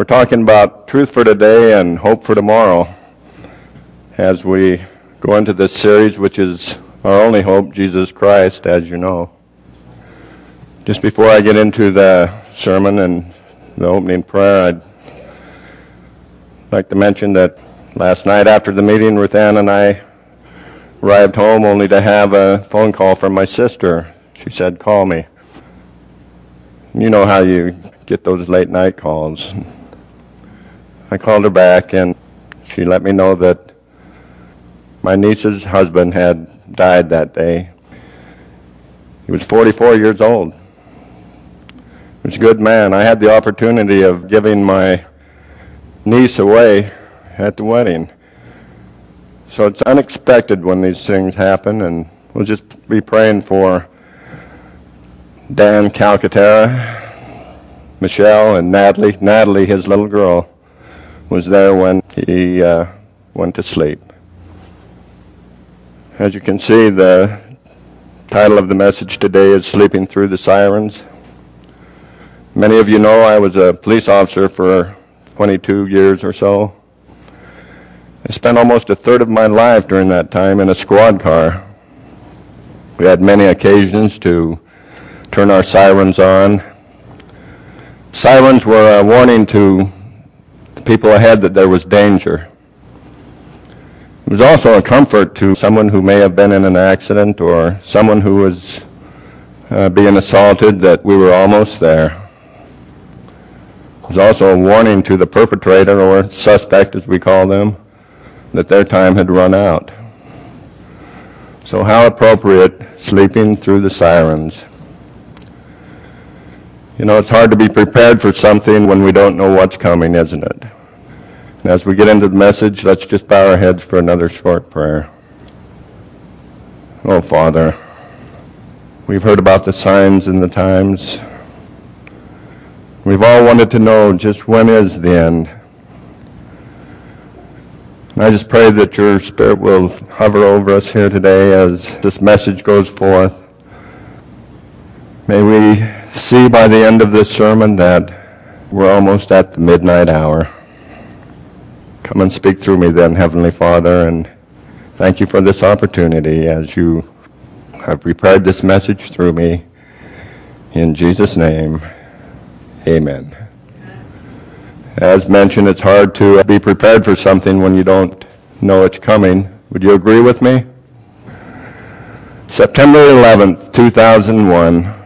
We're talking about truth for today and hope for tomorrow as we go into this series, which is our only hope, Jesus Christ, as you know. Just before I get into the sermon and the opening prayer, I'd like to mention that last night after the meeting, Ruth Ann and I arrived home only to have a phone call from my sister. She said, call me. You know how you get those late night calls. I called her back and she let me know that my niece's husband had died that day. He was 44 years old. He was a good man. I had the opportunity of giving my niece away at the wedding. So it's unexpected when these things happen, and we'll just be praying for Dan Calcaterra, Michelle, and Natalie. Natalie, his little girl was there when he uh, went to sleep. As you can see, the title of the message today is Sleeping Through the Sirens. Many of you know I was a police officer for 22 years or so. I spent almost a third of my life during that time in a squad car. We had many occasions to turn our sirens on. Sirens were a warning to people ahead that there was danger. It was also a comfort to someone who may have been in an accident or someone who was uh, being assaulted that we were almost there. It was also a warning to the perpetrator or suspect, as we call them, that their time had run out. So how appropriate sleeping through the sirens. You know, it's hard to be prepared for something when we don't know what's coming, isn't it? And as we get into the message, let's just bow our heads for another short prayer. Oh, Father, we've heard about the signs and the times. We've all wanted to know just when is the end. And I just pray that your Spirit will hover over us here today as this message goes forth. May we see by the end of this sermon that we're almost at the midnight hour. Come and speak through me then, Heavenly Father, and thank you for this opportunity as you have prepared this message through me. In Jesus' name, amen. As mentioned, it's hard to be prepared for something when you don't know it's coming. Would you agree with me? September 11th, 2001.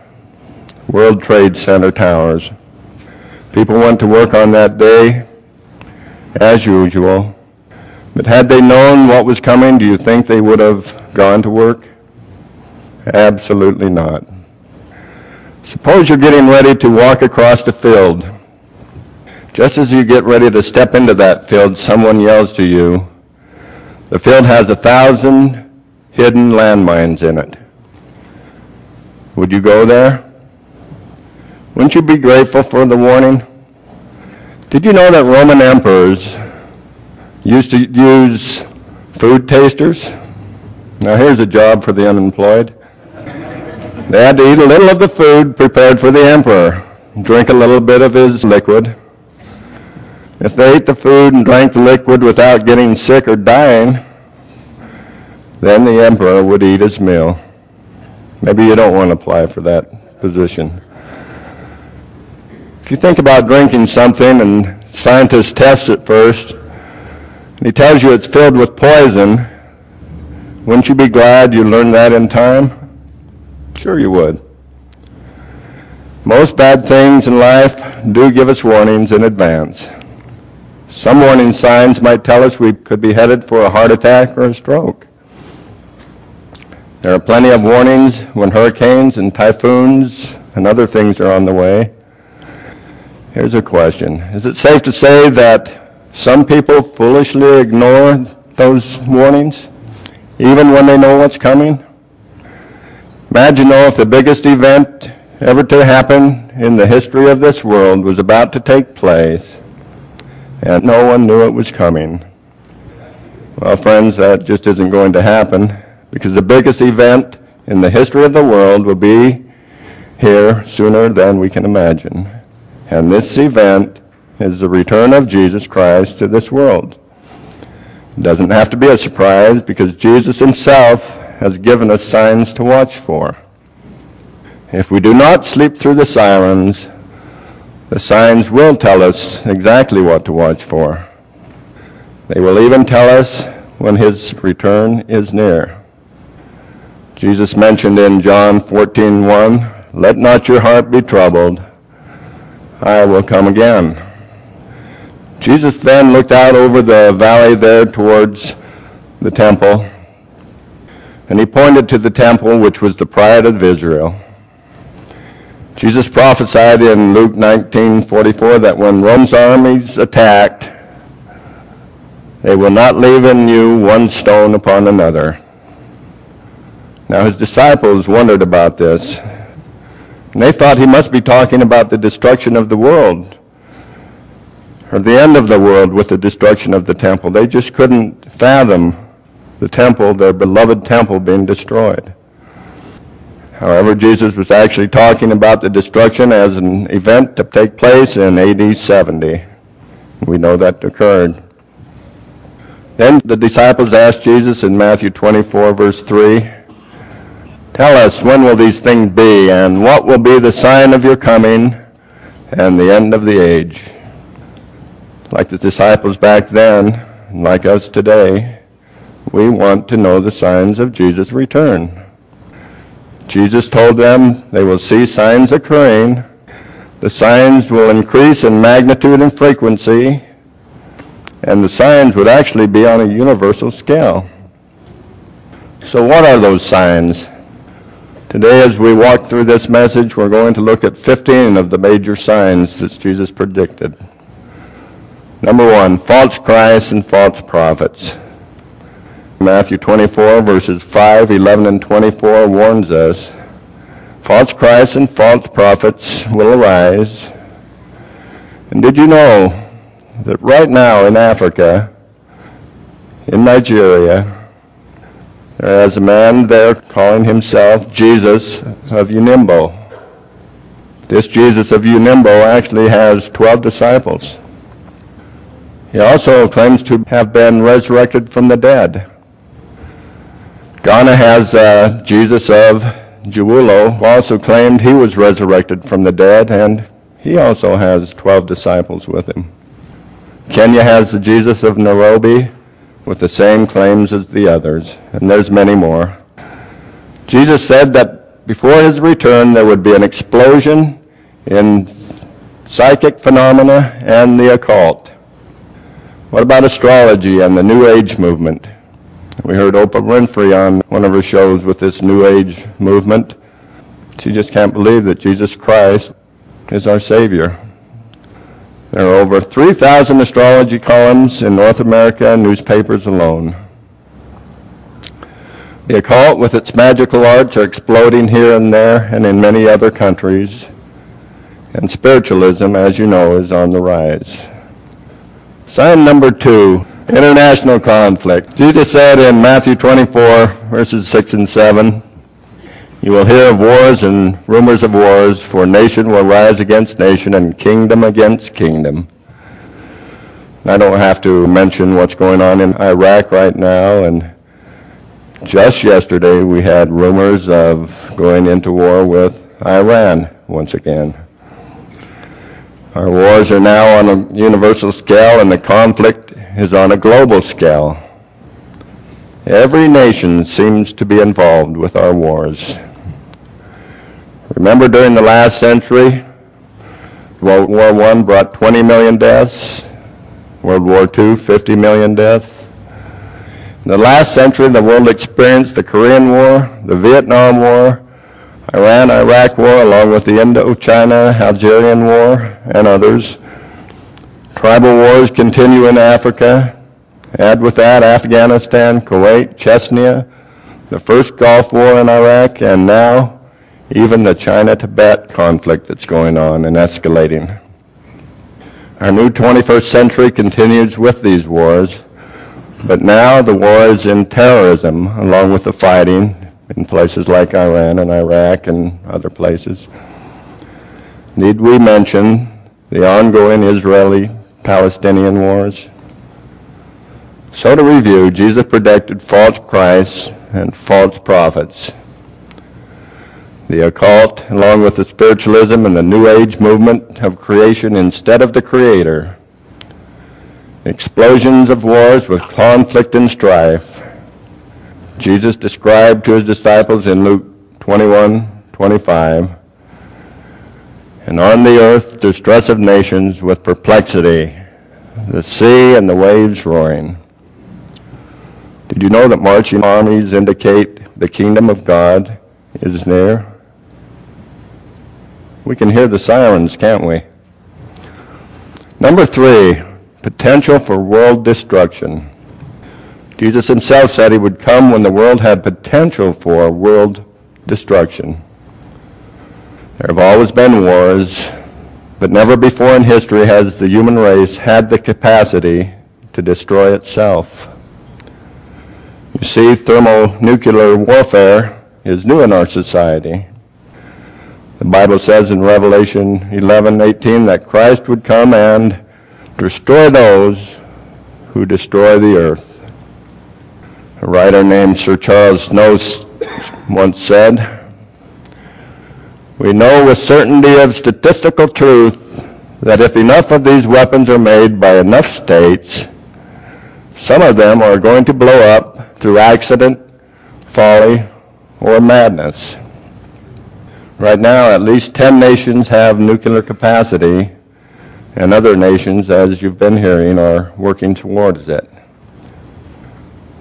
World Trade Center towers. People went to work on that day as usual. But had they known what was coming, do you think they would have gone to work? Absolutely not. Suppose you're getting ready to walk across the field. Just as you get ready to step into that field, someone yells to you, the field has a thousand hidden landmines in it. Would you go there? Wouldn't you be grateful for the warning? Did you know that Roman emperors used to use food tasters? Now here's a job for the unemployed. They had to eat a little of the food prepared for the emperor, drink a little bit of his liquid. If they ate the food and drank the liquid without getting sick or dying, then the emperor would eat his meal. Maybe you don't want to apply for that position. If you think about drinking something and scientists test it first, and he tells you it's filled with poison, wouldn't you be glad you learned that in time? Sure you would. Most bad things in life do give us warnings in advance. Some warning signs might tell us we could be headed for a heart attack or a stroke. There are plenty of warnings when hurricanes and typhoons and other things are on the way. Here's a question. Is it safe to say that some people foolishly ignore those warnings, even when they know what's coming? Imagine, though, if the biggest event ever to happen in the history of this world was about to take place, and no one knew it was coming. Well, friends, that just isn't going to happen, because the biggest event in the history of the world will be here sooner than we can imagine. And this event is the return of Jesus Christ to this world. It doesn't have to be a surprise because Jesus himself has given us signs to watch for. If we do not sleep through the sirens, the signs will tell us exactly what to watch for. They will even tell us when his return is near. Jesus mentioned in John 14:1, "Let not your heart be troubled. I will come again." Jesus then looked out over the valley there towards the temple, and he pointed to the temple which was the pride of Israel. Jesus prophesied in Luke 19:44 that when Rome's armies attacked, they will not leave in you one stone upon another. Now his disciples wondered about this. They thought he must be talking about the destruction of the world or the end of the world with the destruction of the temple. They just couldn't fathom the temple, their beloved temple, being destroyed. However, Jesus was actually talking about the destruction as an event to take place in AD 70. We know that occurred. Then the disciples asked Jesus in Matthew 24, verse 3, Tell us, when will these things be, and what will be the sign of your coming and the end of the age? Like the disciples back then, like us today, we want to know the signs of Jesus' return. Jesus told them they will see signs occurring. The signs will increase in magnitude and frequency, and the signs would actually be on a universal scale. So what are those signs? Today, as we walk through this message, we're going to look at 15 of the major signs that Jesus predicted. Number one, false Christs and false prophets. Matthew 24, verses 5, 11, and 24 warns us false Christs and false prophets will arise. And did you know that right now in Africa, in Nigeria, there is a man there calling himself Jesus of Oyingbo. This Jesus of Oyingbo actually has 12 disciples. He also claims to have been resurrected from the dead. Ghana has uh, Jesus of Jewulo, who also claimed he was resurrected from the dead, and he also has 12 disciples with him. Kenya has the Jesus of Nairobi with the same claims as the others, and there's many more. Jesus said that before his return there would be an explosion in psychic phenomena and the occult. What about astrology and the New Age movement? We heard Oprah Winfrey on one of her shows with this New Age movement. She just can't believe that Jesus Christ is our Savior. There are over 3,000 astrology columns in North America newspapers alone. The occult, with its magical arts, are exploding here and there and in many other countries. And spiritualism, as you know, is on the rise. Sign number two International conflict. Jesus said in Matthew 24, verses 6 and 7, You will hear of wars and rumors of wars, for nation will rise against nation and kingdom against kingdom. I don't have to mention what's going on in Iraq right now, and just yesterday we had rumors of going into war with Iran once again. Our wars are now on a universal scale, and the conflict is on a global scale. Every nation seems to be involved with our wars. Remember during the last century, World War I brought 20 million deaths. World War II, 50 million deaths. In the last century, the world experienced the Korean War, the Vietnam War, Iran-Iraq War, along with the Indochina Algerian War, and others. Tribal wars continue in Africa. Add with that Afghanistan, Kuwait, Chechnya, the first Gulf War in Iraq, and now even the China-Tibet conflict that's going on and escalating. Our new 21st century continues with these wars, but now the war is in terrorism along with the fighting in places like Iran and Iraq and other places. Need we mention the ongoing Israeli-Palestinian wars. So to review, Jesus predicted false Christs and false prophets. The occult, along with the spiritualism and the New Age movement of creation instead of the Creator. Explosions of wars with conflict and strife. Jesus described to his disciples in Luke 21, 25, and on the earth distress of nations with perplexity, the sea and the waves roaring. Did you know that marching armies indicate the kingdom of God is near? We can hear the sirens, can't we? Number three, potential for world destruction. Jesus himself said he would come when the world had potential for world destruction. There have always been wars, but never before in history has the human race had the capacity to destroy itself. You see, thermonuclear warfare is new in our society. The Bible says in Revelation 11:18 that Christ would come and destroy those who destroy the earth. A writer named Sir Charles Snow once said, We know with certainty of statistical truth that if enough of these weapons are made by enough states, some of them are going to blow up through accident, folly, or madness. Right now, at least 10 nations have nuclear capacity, and other nations, as you've been hearing, are working towards it.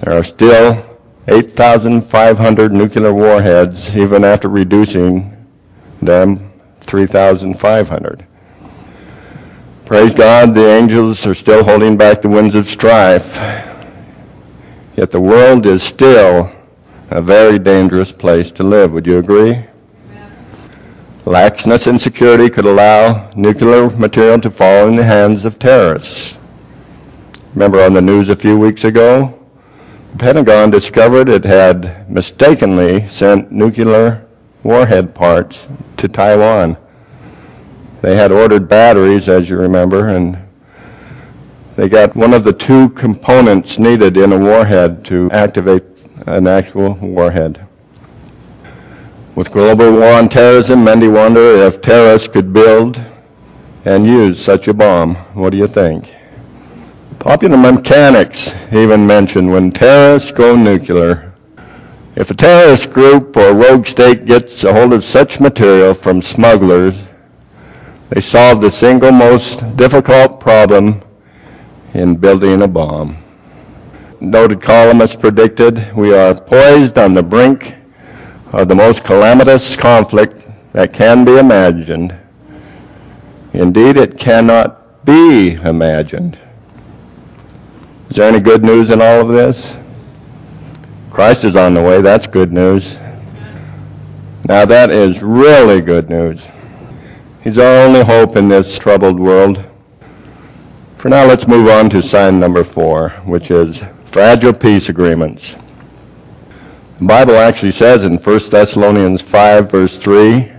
There are still 8,500 nuclear warheads, even after reducing them 3,500. Praise God, the angels are still holding back the winds of strife. Yet the world is still a very dangerous place to live. Would you agree? Laxness and security could allow nuclear material to fall in the hands of terrorists. Remember on the news a few weeks ago? The Pentagon discovered it had mistakenly sent nuclear warhead parts to Taiwan. They had ordered batteries, as you remember, and they got one of the two components needed in a warhead to activate an actual warhead. With global war on terrorism, many wonder if terrorists could build and use such a bomb. What do you think? Popular mechanics even mentioned when terrorists go nuclear, if a terrorist group or rogue state gets a hold of such material from smugglers, they solve the single most difficult problem in building a bomb. Noted columnist predicted, we are poised on the brink of the most calamitous conflict that can be imagined. Indeed, it cannot be imagined. Is there any good news in all of this? Christ is on the way. That's good news. Now, that is really good news. He's our only hope in this troubled world. For now, let's move on to sign number four, which is fragile peace agreements. The Bible actually says in 1 Thessalonians 5, verse 3,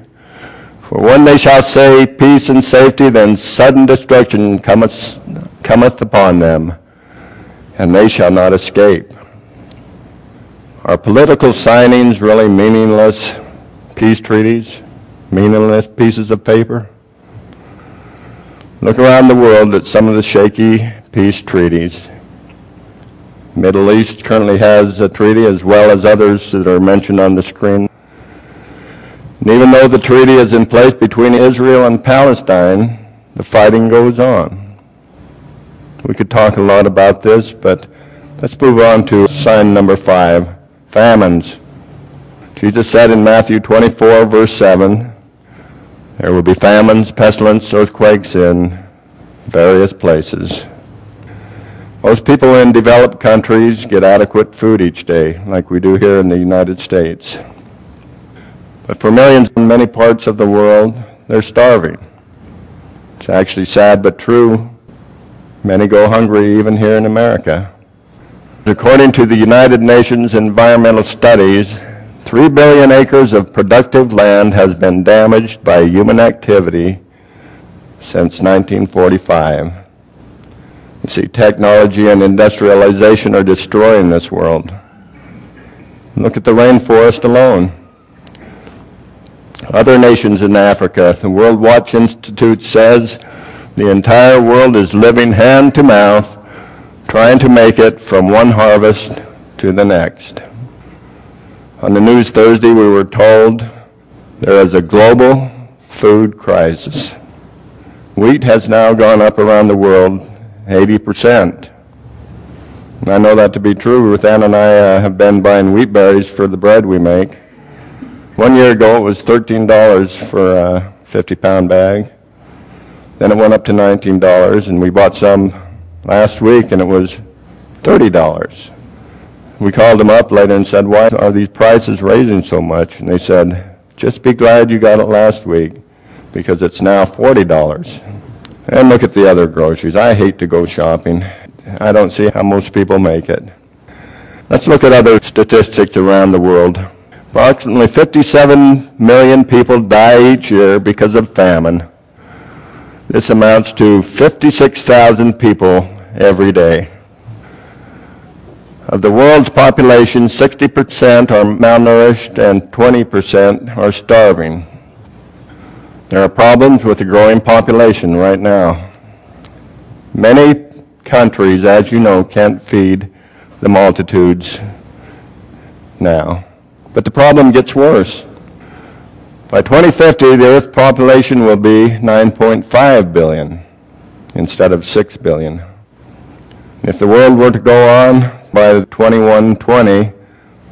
For when they shall say peace and safety, then sudden destruction cometh, cometh upon them and they shall not escape. Are political signings really meaningless peace treaties? Meaningless pieces of paper? Look around the world at some of the shaky peace treaties. Middle East currently has a treaty as well as others that are mentioned on the screen. And even though the treaty is in place between Israel and Palestine, the fighting goes on. We could talk a lot about this, but let's move on to sign number five famines. Jesus said in Matthew 24, verse 7, there will be famines, pestilence, earthquakes in various places. Most people in developed countries get adequate food each day, like we do here in the United States. But for millions in many parts of the world, they're starving. It's actually sad but true. Many go hungry even here in America. According to the United Nations Environmental Studies, 3 billion acres of productive land has been damaged by human activity since 1945. You see, technology and industrialization are destroying this world. Look at the rainforest alone. Other nations in Africa, the World Watch Institute says the entire world is living hand to mouth, trying to make it from one harvest to the next. On the news Thursday, we were told there is a global food crisis. Wheat has now gone up around the world 80%. I know that to be true. Ruth Ann and I uh, have been buying wheat berries for the bread we make. One year ago, it was $13 for a 50 pound bag. Then it went up to $19, and we bought some last week, and it was $30. We called them up later and said, Why are these prices raising so much? And they said, Just be glad you got it last week because it's now $40. And look at the other groceries. I hate to go shopping. I don't see how most people make it. Let's look at other statistics around the world. Approximately 57 million people die each year because of famine. This amounts to 56,000 people every day. Of the world's population, 60% are malnourished and 20% are starving. There are problems with the growing population right now. Many countries, as you know, can't feed the multitudes now. But the problem gets worse. By 2050, the Earth population will be 9.5 billion instead of 6 billion. If the world were to go on by 2120,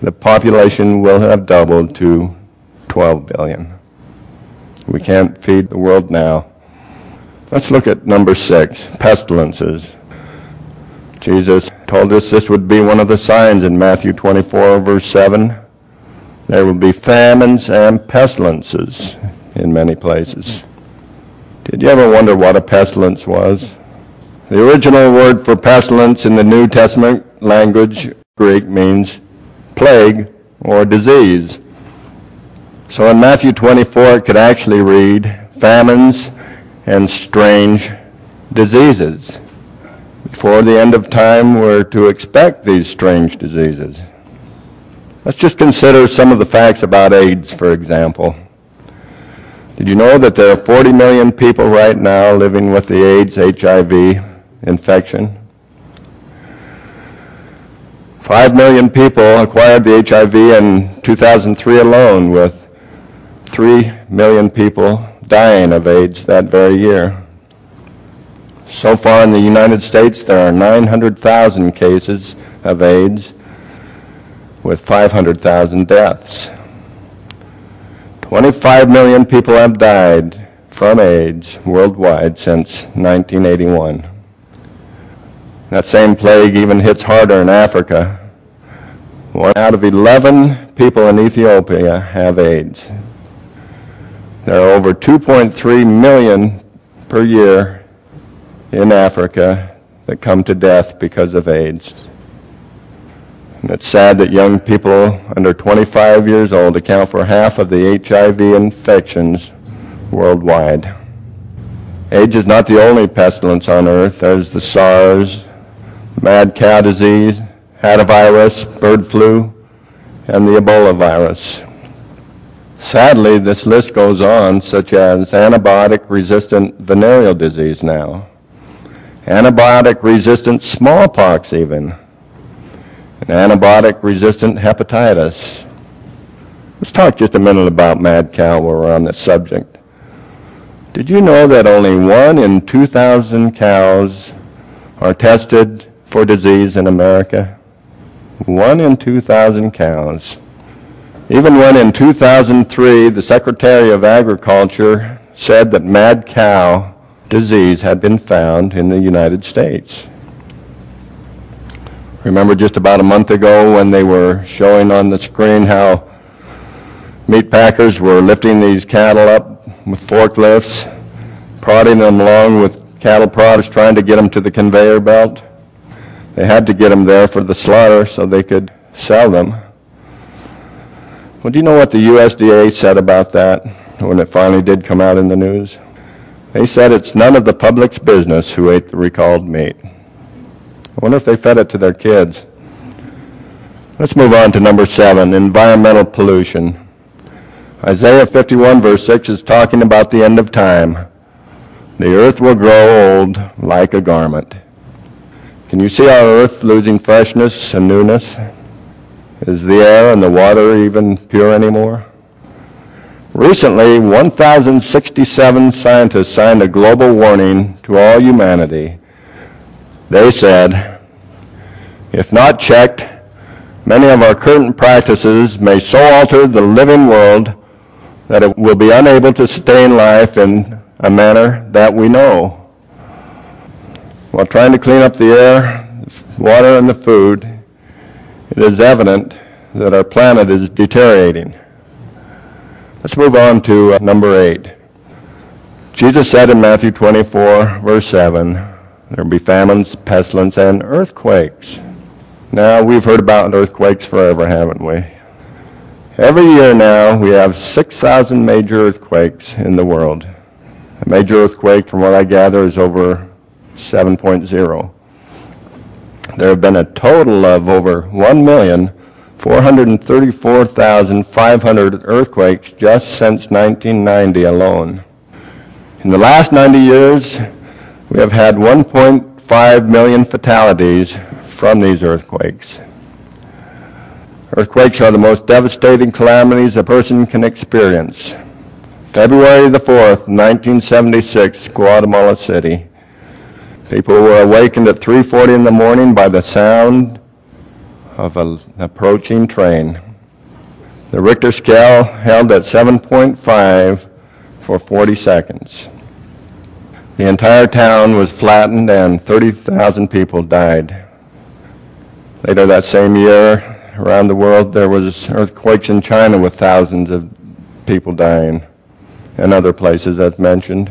the population will have doubled to 12 billion. We can't feed the world now. Let's look at number six, pestilences. Jesus told us this would be one of the signs in Matthew 24, verse 7. There will be famines and pestilences in many places. Did you ever wonder what a pestilence was? The original word for pestilence in the New Testament language, Greek, means plague or disease. So in Matthew 24, it could actually read famines and strange diseases. Before the end of time, we're to expect these strange diseases. Let's just consider some of the facts about AIDS, for example. Did you know that there are 40 million people right now living with the AIDS HIV infection? 5 million people acquired the HIV in 2003 alone, with 3 million people dying of AIDS that very year. So far in the United States, there are 900,000 cases of AIDS with 500,000 deaths. 25 million people have died from AIDS worldwide since 1981. That same plague even hits harder in Africa. One out of 11 people in Ethiopia have AIDS. Over 2.3 million per year in Africa that come to death because of AIDS. And it's sad that young people under 25 years old account for half of the HIV infections worldwide. AIDS is not the only pestilence on earth. There's the SARS, mad cow disease, hantavirus, bird flu, and the Ebola virus. Sadly, this list goes on, such as antibiotic resistant venereal disease now antibiotic resistant smallpox, even, and antibiotic resistant hepatitis. Let's talk just a minute about mad cow while we're on this subject. Did you know that only one in 2,000 cows are tested for disease in America? One in 2,000 cows. Even when in 2003 the Secretary of Agriculture said that mad cow disease had been found in the United States. Remember just about a month ago when they were showing on the screen how meat packers were lifting these cattle up with forklifts, prodding them along with cattle prods, trying to get them to the conveyor belt. They had to get them there for the slaughter so they could sell them. Well, do you know what the USDA said about that when it finally did come out in the news? They said it's none of the public's business who ate the recalled meat. I wonder if they fed it to their kids. Let's move on to number seven, environmental pollution. Isaiah 51 verse 6 is talking about the end of time. The earth will grow old like a garment. Can you see our earth losing freshness and newness? Is the air and the water even pure anymore? Recently, 1,067 scientists signed a global warning to all humanity. They said, if not checked, many of our current practices may so alter the living world that it will be unable to sustain life in a manner that we know. While trying to clean up the air, water, and the food, it is evident that our planet is deteriorating. Let's move on to uh, number eight. Jesus said in Matthew 24, verse 7, there will be famines, pestilence, and earthquakes. Now, we've heard about earthquakes forever, haven't we? Every year now, we have 6,000 major earthquakes in the world. A major earthquake, from what I gather, is over 7.0. There have been a total of over 1,434,500 earthquakes just since 1990 alone. In the last 90 years, we have had 1.5 million fatalities from these earthquakes. Earthquakes are the most devastating calamities a person can experience. February the 4th, 1976, Guatemala City. People were awakened at 3:40 in the morning by the sound of an approaching train. The Richter scale held at 7.5 for 40 seconds. The entire town was flattened and 30,000 people died. Later that same year, around the world, there was earthquakes in China with thousands of people dying, and other places as mentioned.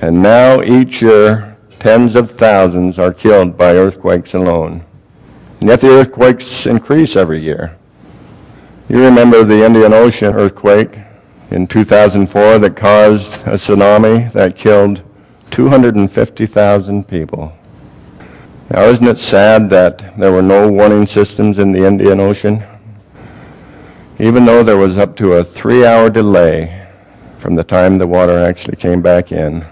And now each year, tens of thousands are killed by earthquakes alone. And yet the earthquakes increase every year. You remember the Indian Ocean earthquake in 2004 that caused a tsunami that killed 250,000 people. Now, isn't it sad that there were no warning systems in the Indian Ocean? Even though there was up to a three hour delay from the time the water actually came back in.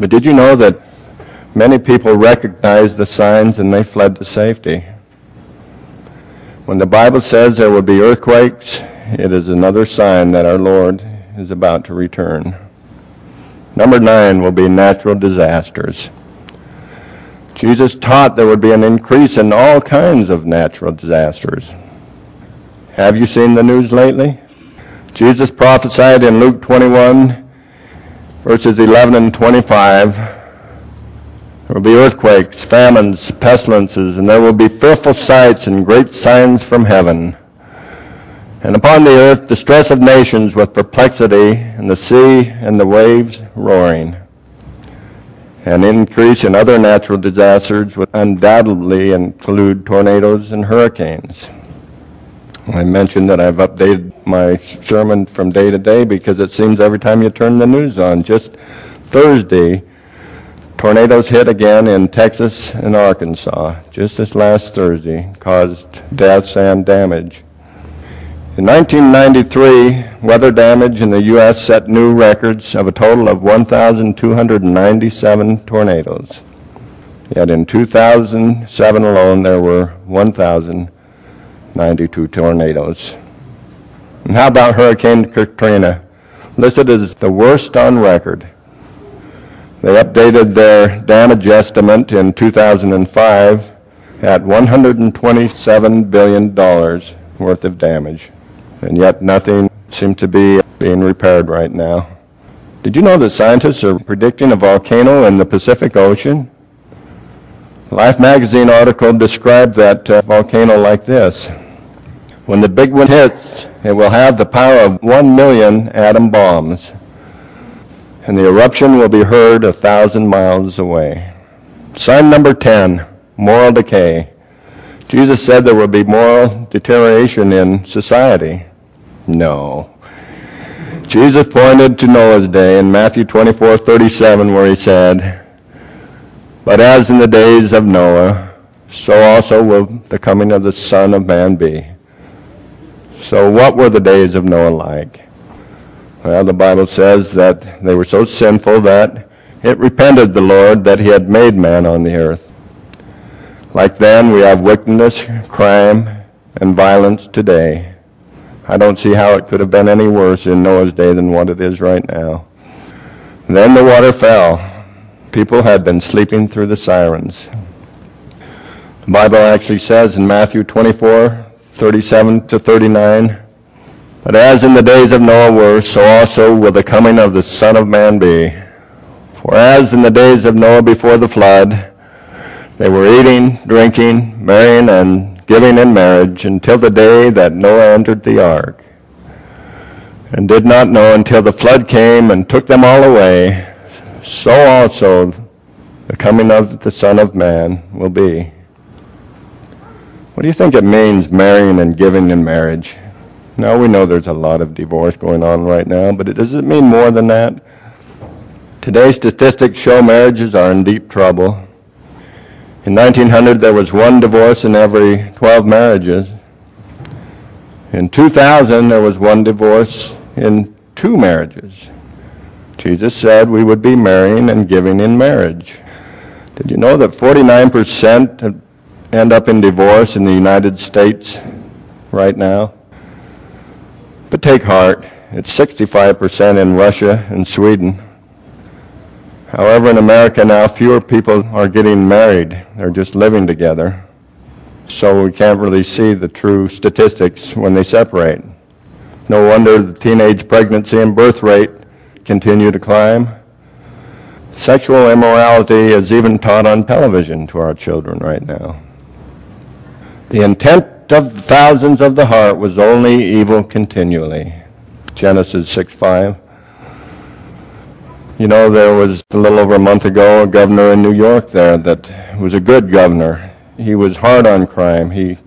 But did you know that Many people recognized the signs and they fled to safety. When the Bible says there will be earthquakes, it is another sign that our Lord is about to return. Number nine will be natural disasters. Jesus taught there would be an increase in all kinds of natural disasters. Have you seen the news lately? Jesus prophesied in Luke 21, verses 11 and 25 there will be earthquakes, famines, pestilences, and there will be fearful sights and great signs from heaven. And upon the earth distress of nations with perplexity, and the sea and the waves roaring. An increase in other natural disasters would undoubtedly include tornadoes and hurricanes. I mentioned that I've updated my sermon from day to day because it seems every time you turn the news on. Just Thursday, Tornadoes hit again in Texas and Arkansas just this last Thursday, caused deaths and damage. In 1993, weather damage in the U.S. set new records of a total of 1,297 tornadoes. Yet in 2007 alone, there were 1,092 tornadoes. And how about Hurricane Katrina? Listed as the worst on record. They updated their damage estimate in 2005 at $127 billion worth of damage. And yet nothing seems to be being repaired right now. Did you know that scientists are predicting a volcano in the Pacific Ocean? Life magazine article described that uh, volcano like this. When the big one hits, it will have the power of one million atom bombs and the eruption will be heard a thousand miles away. Sign number 10, moral decay. Jesus said there will be moral deterioration in society. No. Jesus pointed to Noah's day in Matthew 24:37 where he said, "But as in the days of Noah, so also will the coming of the Son of Man be." So what were the days of Noah like? Well, the Bible says that they were so sinful that it repented the Lord that he had made man on the earth. Like then, we have wickedness, crime, and violence today. I don't see how it could have been any worse in Noah's day than what it is right now. Then the water fell. People had been sleeping through the sirens. The Bible actually says in Matthew 24, 37 to 39, But as in the days of Noah were, so also will the coming of the Son of Man be. For as in the days of Noah before the flood, they were eating, drinking, marrying, and giving in marriage until the day that Noah entered the ark, and did not know until the flood came and took them all away, so also the coming of the Son of Man will be. What do you think it means marrying and giving in marriage? Now we know there's a lot of divorce going on right now, but it, does it mean more than that? Today's statistics show marriages are in deep trouble. In 1900, there was one divorce in every 12 marriages. In 2000, there was one divorce in two marriages. Jesus said we would be marrying and giving in marriage. Did you know that 49% end up in divorce in the United States right now? But take heart, it's 65% in Russia and Sweden. However, in America now, fewer people are getting married. They're just living together. So we can't really see the true statistics when they separate. No wonder the teenage pregnancy and birth rate continue to climb. Sexual immorality is even taught on television to our children right now. The intent of thousands of the heart was only evil continually. Genesis 6 5. You know, there was a little over a month ago a governor in New York there that was a good governor. He was hard on crime. He,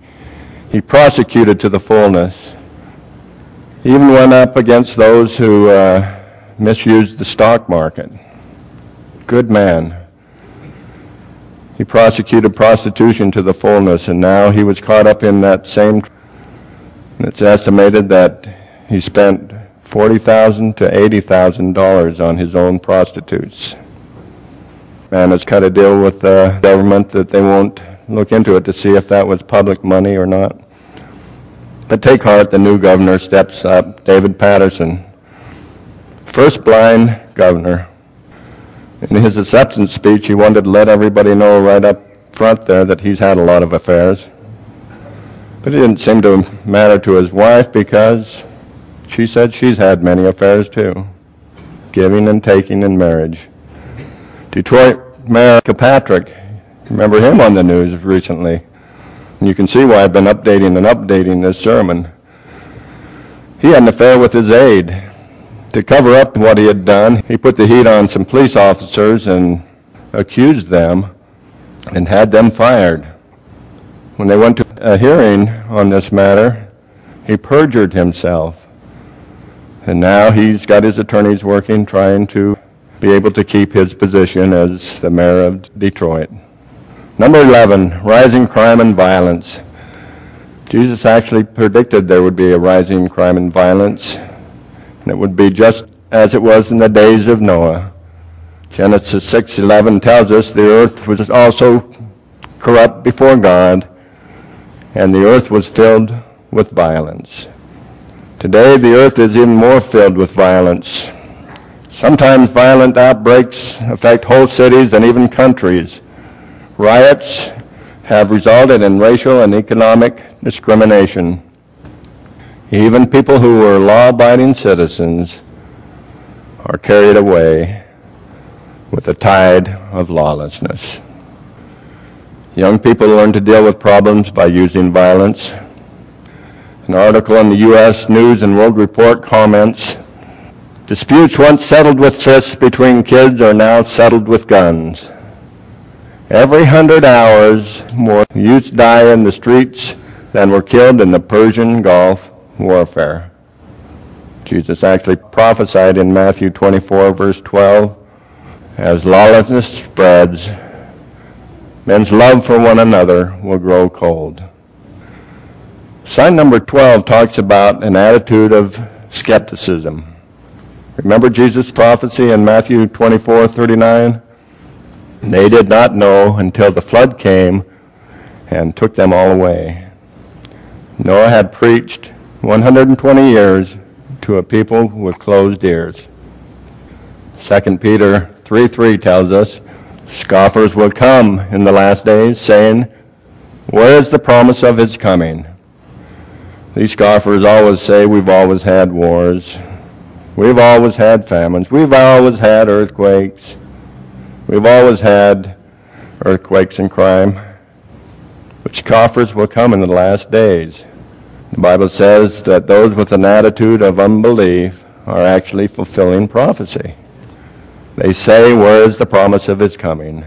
he prosecuted to the fullness. He even went up against those who uh, misused the stock market. Good man. He prosecuted prostitution to the fullness, and now he was caught up in that same. It's estimated that he spent 40,000 to $80,000 on his own prostitutes. Man has cut a deal with the government that they won't look into it to see if that was public money or not. But take heart, the new governor steps up, David Paterson. First blind governor. In his acceptance speech, he wanted to let everybody know right up front there that he's had a lot of affairs. But it didn't seem to matter to his wife because she said she's had many affairs too, giving and taking in marriage. Detroit Mayor Kilpatrick, remember him on the news recently. And you can see why I've been updating and updating this sermon. He had an affair with his aide. To cover up what he had done, he put the heat on some police officers and accused them and had them fired. When they went to a hearing on this matter, he perjured himself. And now he's got his attorneys working, trying to be able to keep his position as the mayor of Detroit. Number 11, rising crime and violence. Jesus actually predicted there would be a rising crime and violence, and it would be just as it was in the days of Noah. Genesis 6:11 tells us the earth was also corrupt before God, and the earth was filled with violence. Today, the earth is even more filled with violence. Sometimes violent outbreaks affect whole cities and even countries. Riots have resulted in racial and economic discrimination. Even people who were law-abiding citizens are carried away with the tide of lawlessness. Young people learn to deal with problems by using violence an article in the U.S. News and World Report comments, disputes once settled with fists between kids are now settled with guns. Every hundred hours, more youths die in the streets than were killed in the Persian Gulf warfare. Jesus actually prophesied in Matthew 24, verse 12, as lawlessness spreads, men's love for one another will grow cold. Sign number 12 talks about an attitude of skepticism. Remember Jesus' prophecy in Matthew 24, 39? They did not know until the flood came and took them all away. Noah had preached 120 years to a people with closed ears. 2 Peter 3 3 tells us, Scoffers will come in the last days, saying, Where is the promise of his coming? These scoffers always say, We've always had wars. We've always had famines. We've always had earthquakes. We've always had earthquakes and crime. But scoffers will come in the last days. The Bible says that those with an attitude of unbelief are actually fulfilling prophecy. They say, Where is the promise of his coming?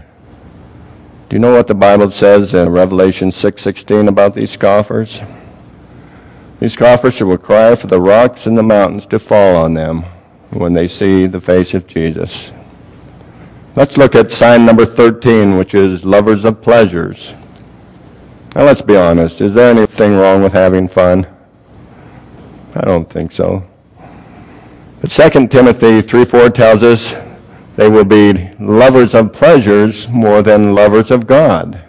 Do you know what the Bible says in Revelation 6:16 about these scoffers? These scoffers will cry for the rocks and the mountains to fall on them when they see the face of Jesus. Let's look at sign number 13, which is lovers of pleasures. Now let's be honest. Is there anything wrong with having fun? I don't think so. But 2 Timothy 3:4 tells us they will be lovers of pleasures more than lovers of God.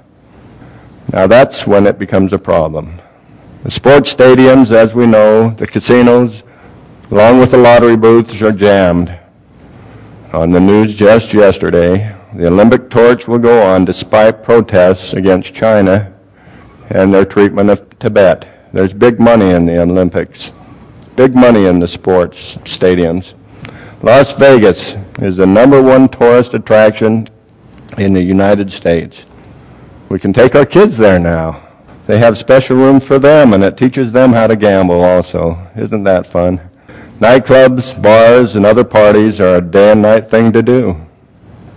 Now that's when it becomes a problem. The sports stadiums, as we know, the casinos, along with the lottery booths, are jammed. On the news just yesterday, the Olympic torch will go on despite protests against China and their treatment of Tibet. There's big money in the Olympics, big money in the sports stadiums. Las Vegas is the number one tourist attraction in the United States. We can take our kids there now. They have special rooms for them, and it teaches them how to gamble also. Isn't that fun? Nightclubs, bars, and other parties are a day and night thing to do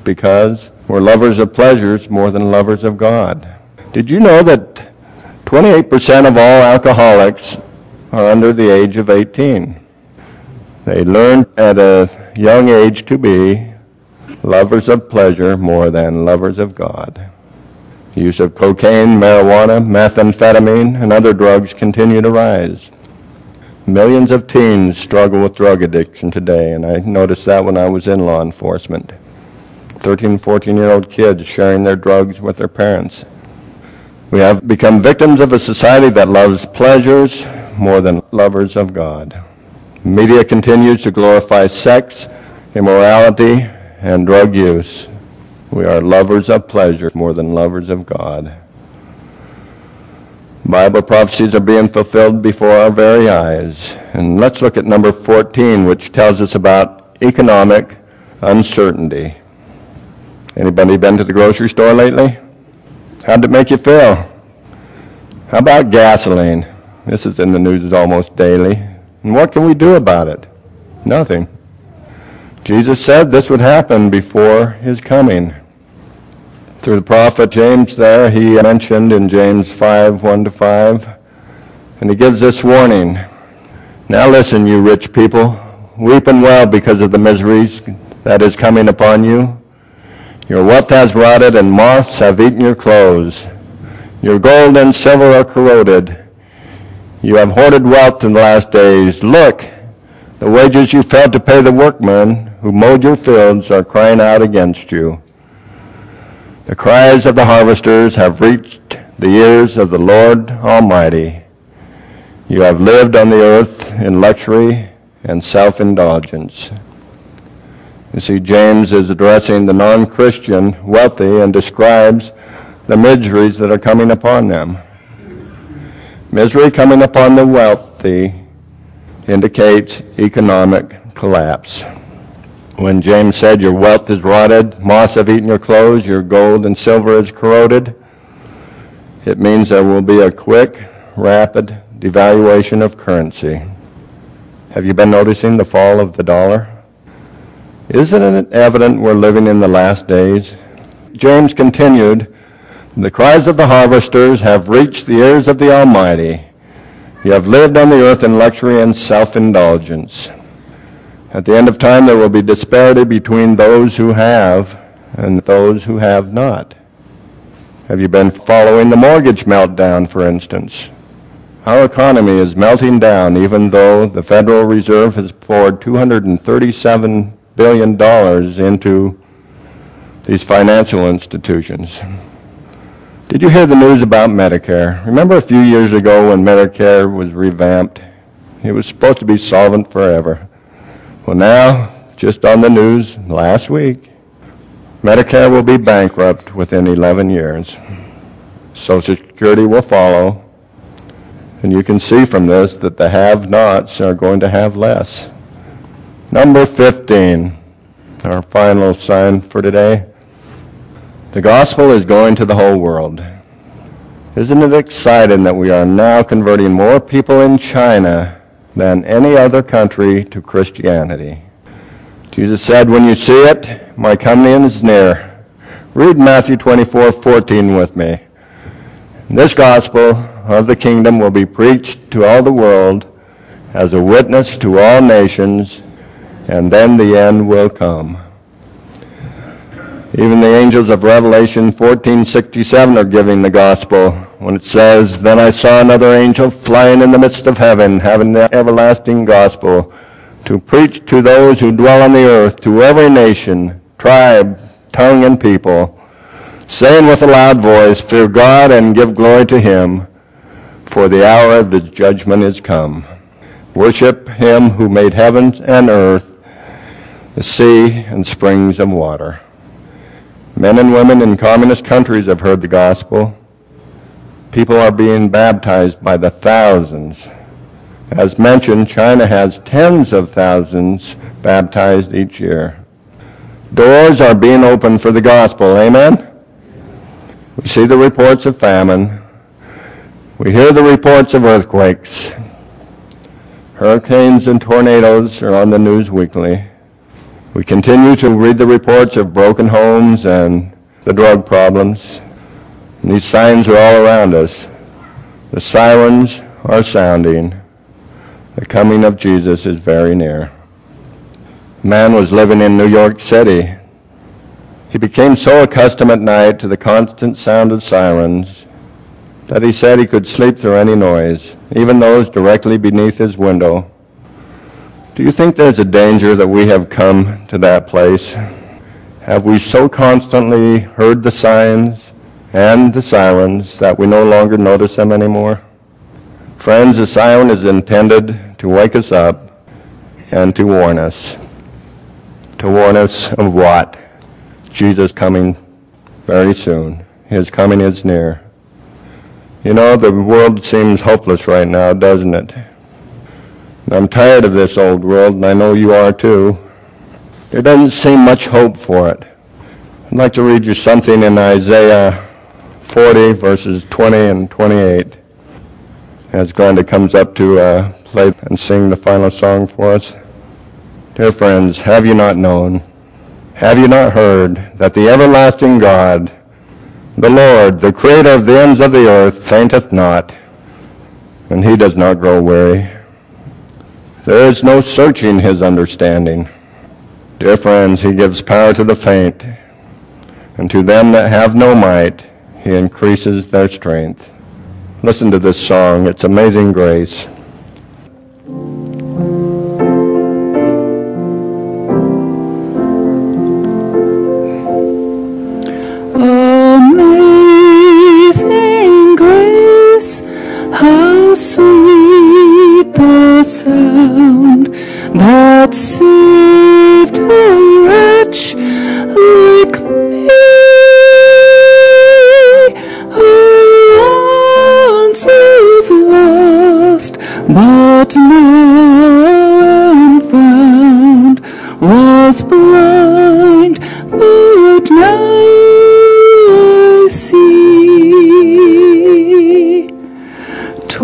because we're lovers of pleasures more than lovers of God. Did you know that 28% of all alcoholics are under the age of 18. They learn at a young age to be lovers of pleasure more than lovers of God. The use of cocaine, marijuana, methamphetamine, and other drugs continue to rise. Millions of teens struggle with drug addiction today, and I noticed that when I was in law enforcement. 13, 14 year old kids sharing their drugs with their parents. We have become victims of a society that loves pleasures more than lovers of God. Media continues to glorify sex, immorality, and drug use. We are lovers of pleasure more than lovers of God. Bible prophecies are being fulfilled before our very eyes. And let's look at number 14, which tells us about economic uncertainty. Anybody been to the grocery store lately? How'd it make you feel? How about gasoline? This is in the news almost daily. And what can we do about it? Nothing. Jesus said this would happen before his coming. Through the prophet James there, he mentioned in James 5, 1 to 5, and he gives this warning. Now listen, you rich people, weep and wail because of the miseries that is coming upon you. Your wealth has rotted, and moths have eaten your clothes. Your gold and silver are corroded. You have hoarded wealth in the last days. Look, the wages you failed to pay the workmen who mowed your fields are crying out against you. The cries of the harvesters have reached the ears of the Lord Almighty. You have lived on the earth in luxury and self-indulgence. You see, James is addressing the non-Christian wealthy and describes the miseries that are coming upon them. Misery coming upon the wealthy indicates economic collapse. When James said, Your wealth is rotted, moths have eaten your clothes, your gold and silver is corroded, it means there will be a quick, rapid devaluation of currency. Have you been noticing the fall of the dollar? Isn't it evident we're living in the last days? James continued, The cries of the harvesters have reached the ears of the Almighty. You have lived on the earth in luxury and self-indulgence. At the end of time, there will be disparity between those who have and those who have not. Have you been following the mortgage meltdown, for instance? Our economy is melting down even though the Federal Reserve has poured $237 billion dollars into these financial institutions. Did you hear the news about Medicare? Remember a few years ago when Medicare was revamped? It was supposed to be solvent forever. Well, now, just on the news last week, Medicare will be bankrupt within 11 years. Social Security will follow. And you can see from this that the have-nots are going to have less. Number 15, our final sign for today. The gospel is going to the whole world. Isn't it exciting that we are now converting more people in China than any other country to Christianity? Jesus said, When you see it, my coming is near. Read Matthew 24, 14 with me. This gospel of the kingdom will be preached to all the world as a witness to all nations, and then the end will come. Even the angels of Revelation 14:67 are giving the gospel when it says, "Then I saw another angel flying in the midst of heaven, having the everlasting gospel to preach to those who dwell on the earth, to every nation, tribe, tongue, and people, saying with a loud voice, Fear God and give glory to him, for the hour of his judgment is come. Worship him who made heaven and earth, the sea, and springs of water." Men and women in communist countries have heard the gospel. People are being baptized by the thousands. As mentioned, China has tens of thousands baptized each year. Doors are being opened for the gospel. Amen? We see the reports of famine. We hear the reports of earthquakes. Hurricanes and tornadoes are on the news weekly. We continue to read the reports of broken homes and the drug problems. And these signs are all around us. The sirens are sounding. The coming of Jesus is very near. A man was living in New York City. He became so accustomed at night to the constant sound of sirens that he said he could sleep through any noise, even those directly beneath his window. Do you think there's a danger that we have come to that place? Have we so constantly heard the signs and the sirens that we no longer notice them anymore? Friends, the siren is intended to wake us up and to warn us. To warn us of what? Jesus coming very soon. His coming is near. You know, the world seems hopeless right now, doesn't it? I'm tired of this old world, and I know you are too. There doesn't seem much hope for it. I'd like to read you something in Isaiah 40, verses 20 and 28, as Glenda comes up to uh, play and sing the final song for us. Dear friends, have you not known? Have you not heard that the everlasting God, the Lord, the creator of the ends of the earth, fainteth not, and he does not grow weary? There is no searching his understanding. Dear friends, he gives power to the faint, and to them that have no might, he increases their strength. Listen to this song. It's Amazing Grace. Amazing grace, how sweet the sound that saved a wretch like me. I once was lost, but now am found, was blind,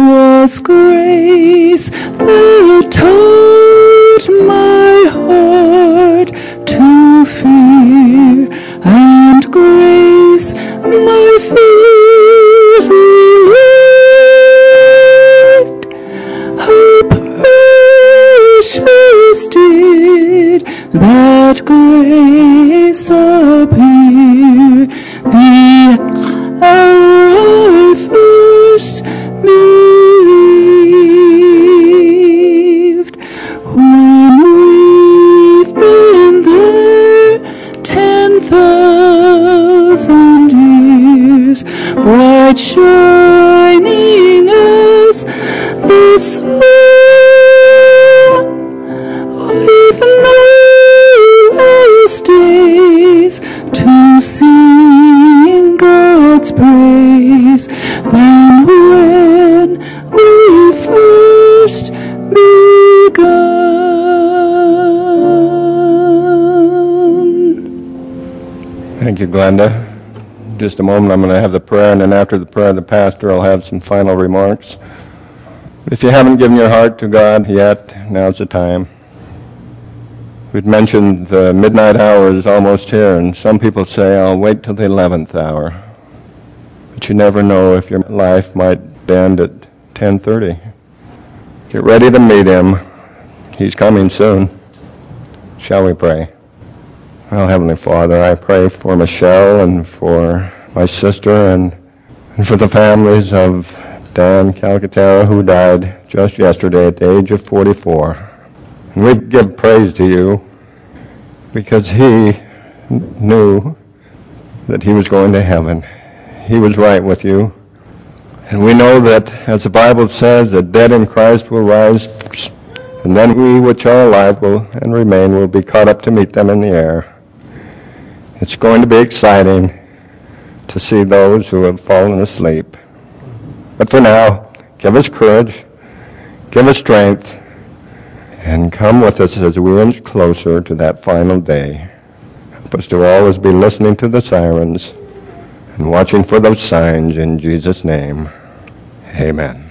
'Twas grace that taught my heart to fear, and grace my fears relieved. How precious did that grace appear. Glenda. Just a moment, I'm going to have the prayer, and then after the prayer, the pastor will have some final remarks. If you haven't given your heart to God yet, now's the time. We'd mentioned the midnight hour is almost here, and some people say, I'll wait till the 11th hour. But you never know if your life might end at 10.30. Get ready to meet him. He's coming soon. Shall we pray? Well, Heavenly Father, I pray for Michelle and for my sister and, and for the families of Dan Calcaterra, who died just yesterday at the age of 44. And we give praise to you because he knew that he was going to heaven. He was right with you. And we know that, as the Bible says, that dead in Christ will rise and then we which are alive will and remain will be caught up to meet them in the air. It's going to be exciting to see those who have fallen asleep. But for now, give us courage, give us strength, and come with us as we inch closer to that final day. Help us to always be listening to the sirens and watching for those signs in Jesus' name. Amen.